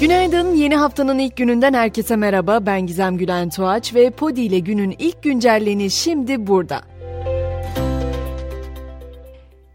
Günaydın. Yeni haftanın ilk gününden herkese merhaba. Ben Gizem Gülen Tuğaç ve Podi ile günün ilk güncelleni şimdi burada.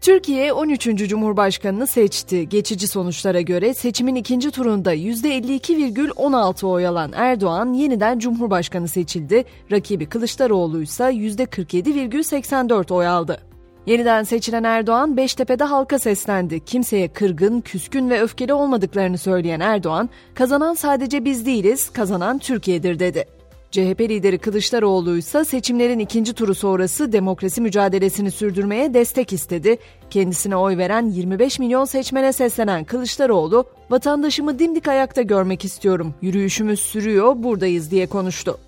Türkiye 13. Cumhurbaşkanını seçti. Geçici sonuçlara göre seçimin ikinci turunda %52,16 oy alan Erdoğan yeniden Cumhurbaşkanı seçildi. Rakibi Kılıçdaroğlu ise %47,84 oy aldı. Yeniden seçilen Erdoğan Beştepe'de halka seslendi. Kimseye kırgın, küskün ve öfkeli olmadıklarını söyleyen Erdoğan, kazanan sadece biz değiliz, kazanan Türkiye'dir dedi. CHP lideri Kılıçdaroğlu ise seçimlerin ikinci turu sonrası demokrasi mücadelesini sürdürmeye destek istedi. Kendisine oy veren 25 milyon seçmene seslenen Kılıçdaroğlu, vatandaşımı dimdik ayakta görmek istiyorum, yürüyüşümüz sürüyor, buradayız diye konuştu.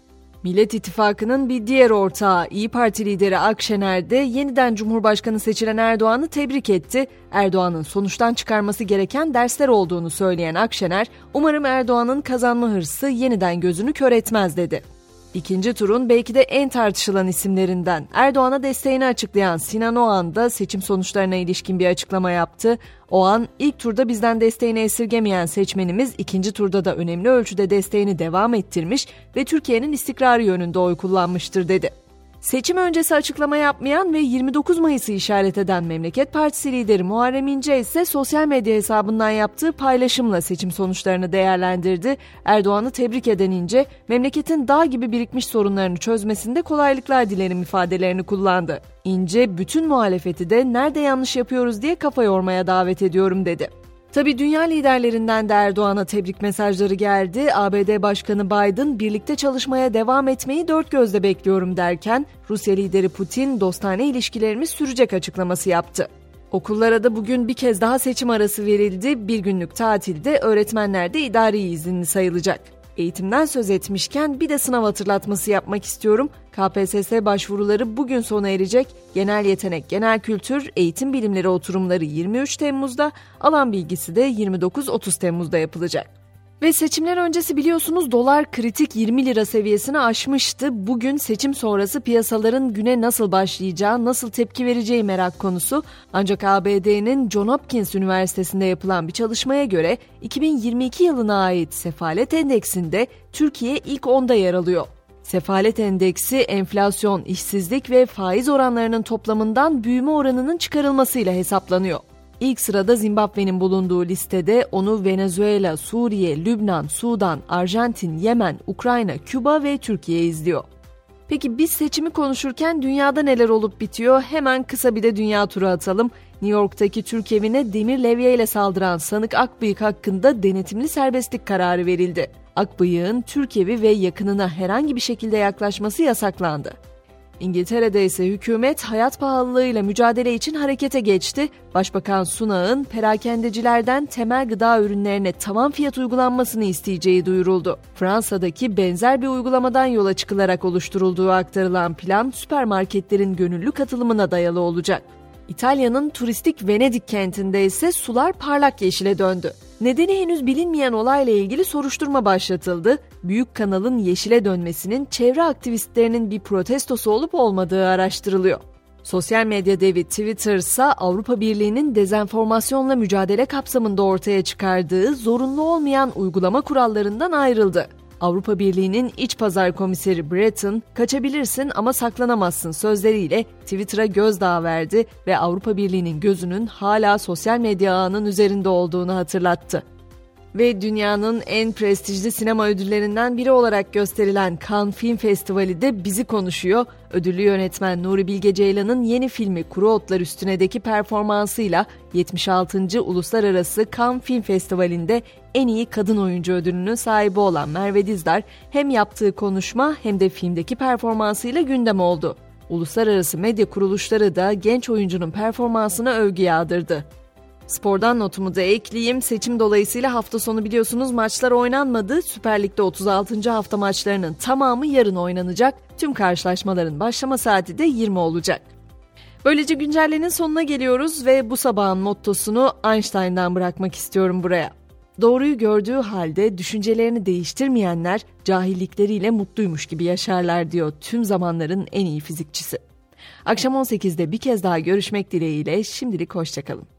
Millet İttifakı'nın bir diğer ortağı İyi Parti lideri Akşener de yeniden Cumhurbaşkanı seçilen Erdoğan'ı tebrik etti. Erdoğan'ın sonuçtan çıkarması gereken dersler olduğunu söyleyen Akşener, umarım Erdoğan'ın kazanma hırsı yeniden gözünü kör etmez dedi. İkinci turun belki de en tartışılan isimlerinden Erdoğan'a desteğini açıklayan Sinan Oğan da seçim sonuçlarına ilişkin bir açıklama yaptı. Oğan, ilk turda bizden desteğini esirgemeyen seçmenimiz ikinci turda da önemli ölçüde desteğini devam ettirmiş ve Türkiye'nin istikrarı yönünde oy kullanmıştır dedi. Seçim öncesi açıklama yapmayan ve 29 Mayıs'ı işaret eden Memleket Partisi lideri Muharrem İnce ise sosyal medya hesabından yaptığı paylaşımla seçim sonuçlarını değerlendirdi. Erdoğan'ı tebrik eden İnce, memleketin dağ gibi birikmiş sorunlarını çözmesinde kolaylıklar dilerim ifadelerini kullandı. İnce, bütün muhalefeti de nerede yanlış yapıyoruz diye kafa yormaya davet ediyorum dedi. Tabi dünya liderlerinden de Erdoğan'a tebrik mesajları geldi. ABD Başkanı Biden birlikte çalışmaya devam etmeyi dört gözle bekliyorum derken Rusya lideri Putin dostane ilişkilerimiz sürecek açıklaması yaptı. Okullara da bugün bir kez daha seçim arası verildi. Bir günlük tatilde öğretmenler de idari izinli sayılacak. Eğitimden söz etmişken bir de sınav hatırlatması yapmak istiyorum. KPSS başvuruları bugün sona erecek. Genel yetenek, genel kültür, eğitim bilimleri oturumları 23 Temmuz'da, alan bilgisi de 29-30 Temmuz'da yapılacak. Ve seçimler öncesi biliyorsunuz dolar kritik 20 lira seviyesini aşmıştı. Bugün seçim sonrası piyasaların güne nasıl başlayacağı, nasıl tepki vereceği merak konusu. Ancak ABD'nin John Hopkins Üniversitesi'nde yapılan bir çalışmaya göre 2022 yılına ait sefalet endeksinde Türkiye ilk onda yer alıyor. Sefalet endeksi enflasyon, işsizlik ve faiz oranlarının toplamından büyüme oranının çıkarılmasıyla hesaplanıyor. İlk sırada Zimbabwe'nin bulunduğu listede onu Venezuela, Suriye, Lübnan, Sudan, Arjantin, Yemen, Ukrayna, Küba ve Türkiye izliyor. Peki biz seçimi konuşurken dünyada neler olup bitiyor? Hemen kısa bir de dünya turu atalım. New York'taki Türk evine demir levye ile saldıran sanık Akbıyık hakkında denetimli serbestlik kararı verildi. Akbıyık'ın Türk evi ve yakınına herhangi bir şekilde yaklaşması yasaklandı. İngiltere'de ise hükümet hayat pahalılığıyla mücadele için harekete geçti. Başbakan Sunak'ın perakendecilerden temel gıda ürünlerine tavan fiyat uygulanmasını isteyeceği duyuruldu. Fransa'daki benzer bir uygulamadan yola çıkılarak oluşturulduğu aktarılan plan süpermarketlerin gönüllü katılımına dayalı olacak. İtalya'nın turistik Venedik kentinde ise sular parlak yeşile döndü. Nedeni henüz bilinmeyen olayla ilgili soruşturma başlatıldı. Büyük kanalın yeşile dönmesinin çevre aktivistlerinin bir protestosu olup olmadığı araştırılıyor. Sosyal medya devi Twitter ise Avrupa Birliği'nin dezenformasyonla mücadele kapsamında ortaya çıkardığı zorunlu olmayan uygulama kurallarından ayrıldı. Avrupa Birliği'nin iç pazar komiseri Breton, kaçabilirsin ama saklanamazsın sözleriyle Twitter'a gözdağı verdi ve Avrupa Birliği'nin gözünün hala sosyal medya ağının üzerinde olduğunu hatırlattı ve dünyanın en prestijli sinema ödüllerinden biri olarak gösterilen Cannes Film Festivali de bizi konuşuyor. Ödüllü yönetmen Nuri Bilge Ceylan'ın yeni filmi Kuru Otlar Üstüne'deki performansıyla 76. Uluslararası Cannes Film Festivali'nde en iyi kadın oyuncu ödülünün sahibi olan Merve Dizdar hem yaptığı konuşma hem de filmdeki performansıyla gündem oldu. Uluslararası medya kuruluşları da genç oyuncunun performansına övgü yağdırdı. Spordan notumu da ekleyeyim. Seçim dolayısıyla hafta sonu biliyorsunuz maçlar oynanmadı. Süper Lig'de 36. hafta maçlarının tamamı yarın oynanacak. Tüm karşılaşmaların başlama saati de 20 olacak. Böylece güncellenin sonuna geliyoruz ve bu sabahın mottosunu Einstein'dan bırakmak istiyorum buraya. Doğruyu gördüğü halde düşüncelerini değiştirmeyenler cahillikleriyle mutluymuş gibi yaşarlar diyor tüm zamanların en iyi fizikçisi. Akşam 18'de bir kez daha görüşmek dileğiyle şimdilik hoşçakalın.